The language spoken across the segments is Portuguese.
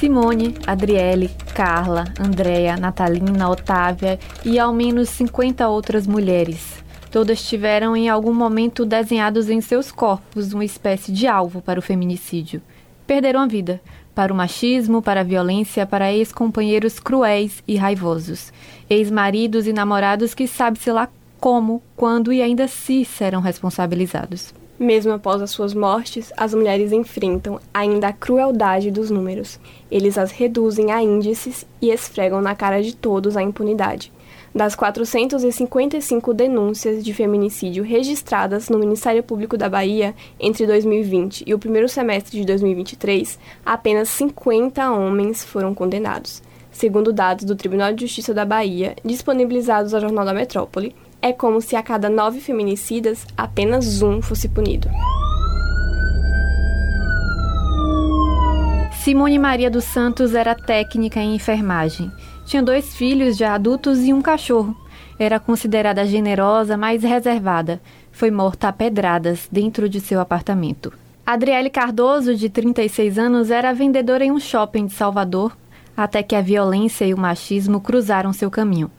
Simone, Adriele, Carla, Andréa, Natalina, Otávia e ao menos 50 outras mulheres. Todas tiveram em algum momento desenhados em seus corpos uma espécie de alvo para o feminicídio. Perderam a vida para o machismo, para a violência, para ex-companheiros cruéis e raivosos, ex-maridos e namorados que sabe-se lá como, quando e ainda se serão responsabilizados. Mesmo após as suas mortes, as mulheres enfrentam ainda a crueldade dos números. Eles as reduzem a índices e esfregam na cara de todos a impunidade. Das 455 denúncias de feminicídio registradas no Ministério Público da Bahia entre 2020 e o primeiro semestre de 2023, apenas 50 homens foram condenados. Segundo dados do Tribunal de Justiça da Bahia, disponibilizados ao Jornal da Metrópole, é como se a cada nove feminicidas, apenas um fosse punido. Simone Maria dos Santos era técnica em enfermagem. Tinha dois filhos já adultos e um cachorro. Era considerada generosa, mas reservada. Foi morta a pedradas dentro de seu apartamento. Adriele Cardoso, de 36 anos, era vendedora em um shopping de Salvador, até que a violência e o machismo cruzaram seu caminho.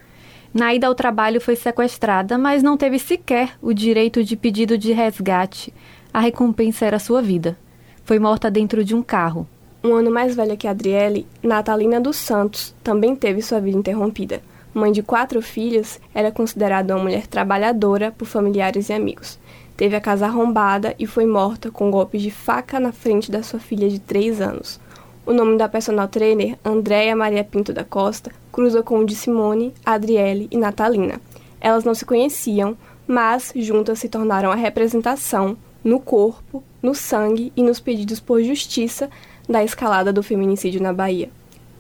Na ida ao trabalho foi sequestrada, mas não teve sequer o direito de pedido de resgate. A recompensa era sua vida. Foi morta dentro de um carro. Um ano mais velha que Adriele, Natalina dos Santos também teve sua vida interrompida. Mãe de quatro filhos, era considerada uma mulher trabalhadora por familiares e amigos. Teve a casa arrombada e foi morta com golpes de faca na frente da sua filha de três anos. O nome da personal trainer, Andréia Maria Pinto da Costa, cruza com o de Simone, Adriele e Natalina. Elas não se conheciam, mas juntas se tornaram a representação, no corpo, no sangue e nos pedidos por justiça da escalada do feminicídio na Bahia.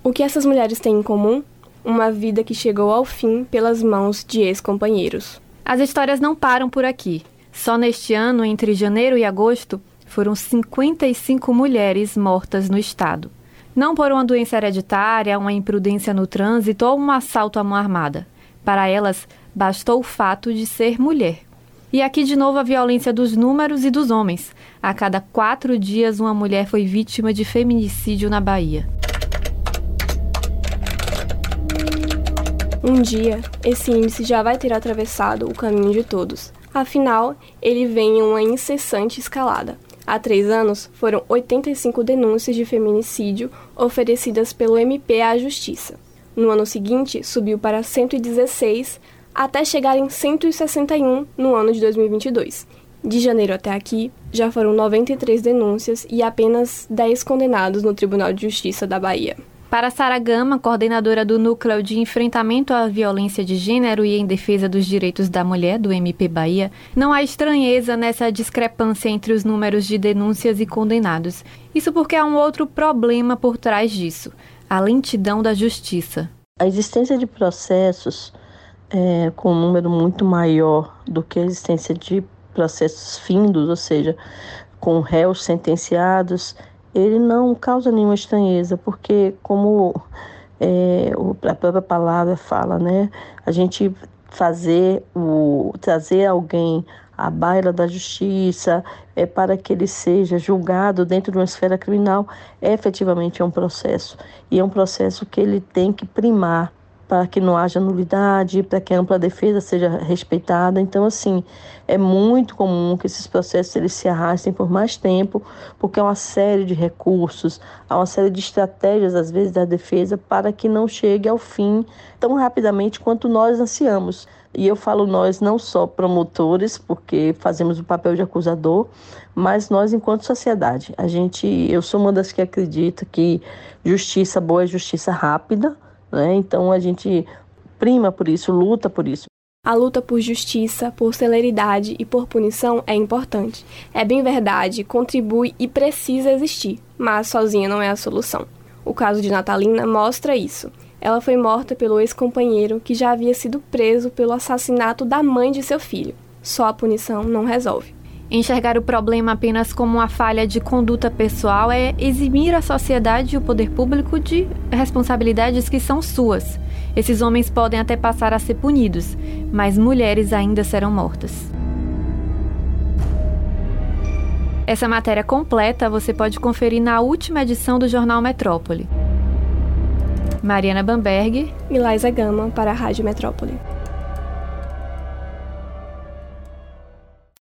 O que essas mulheres têm em comum? Uma vida que chegou ao fim pelas mãos de ex-companheiros. As histórias não param por aqui. Só neste ano, entre janeiro e agosto, foram 55 mulheres mortas no estado. Não por uma doença hereditária, uma imprudência no trânsito ou um assalto à mão armada. Para elas, bastou o fato de ser mulher. E aqui de novo a violência dos números e dos homens. A cada quatro dias, uma mulher foi vítima de feminicídio na Bahia. Um dia, esse índice já vai ter atravessado o caminho de todos. Afinal, ele vem em uma incessante escalada. Há três anos, foram 85 denúncias de feminicídio oferecidas pelo MP à Justiça. No ano seguinte, subiu para 116, até chegar em 161 no ano de 2022. De janeiro até aqui, já foram 93 denúncias e apenas 10 condenados no Tribunal de Justiça da Bahia. Para Sara Gama, coordenadora do Núcleo de Enfrentamento à Violência de Gênero e em Defesa dos Direitos da Mulher, do MP Bahia, não há estranheza nessa discrepância entre os números de denúncias e condenados. Isso porque há um outro problema por trás disso: a lentidão da justiça. A existência de processos é, com um número muito maior do que a existência de processos findos, ou seja, com réus sentenciados ele não causa nenhuma estranheza, porque como é, a própria palavra fala, né? A gente fazer o trazer alguém à baila da justiça é para que ele seja julgado dentro de uma esfera criminal é efetivamente é um processo e é um processo que ele tem que primar para que não haja nulidade, para que a ampla defesa seja respeitada. Então, assim, é muito comum que esses processos eles se arrastem por mais tempo, porque há uma série de recursos, há uma série de estratégias, às vezes, da defesa para que não chegue ao fim tão rapidamente quanto nós ansiamos. E eu falo nós não só promotores, porque fazemos o papel de acusador, mas nós enquanto sociedade. A gente, eu sou uma das que acredita que justiça boa é justiça rápida, né? Então a gente prima por isso, luta por isso. A luta por justiça, por celeridade e por punição é importante. É bem verdade, contribui e precisa existir, mas sozinha não é a solução. O caso de Natalina mostra isso. Ela foi morta pelo ex-companheiro que já havia sido preso pelo assassinato da mãe de seu filho. Só a punição não resolve. Enxergar o problema apenas como uma falha de conduta pessoal é eximir a sociedade e o poder público de responsabilidades que são suas. Esses homens podem até passar a ser punidos, mas mulheres ainda serão mortas. Essa matéria completa você pode conferir na última edição do Jornal Metrópole. Mariana Bamberg e Laisa Gama para a Rádio Metrópole.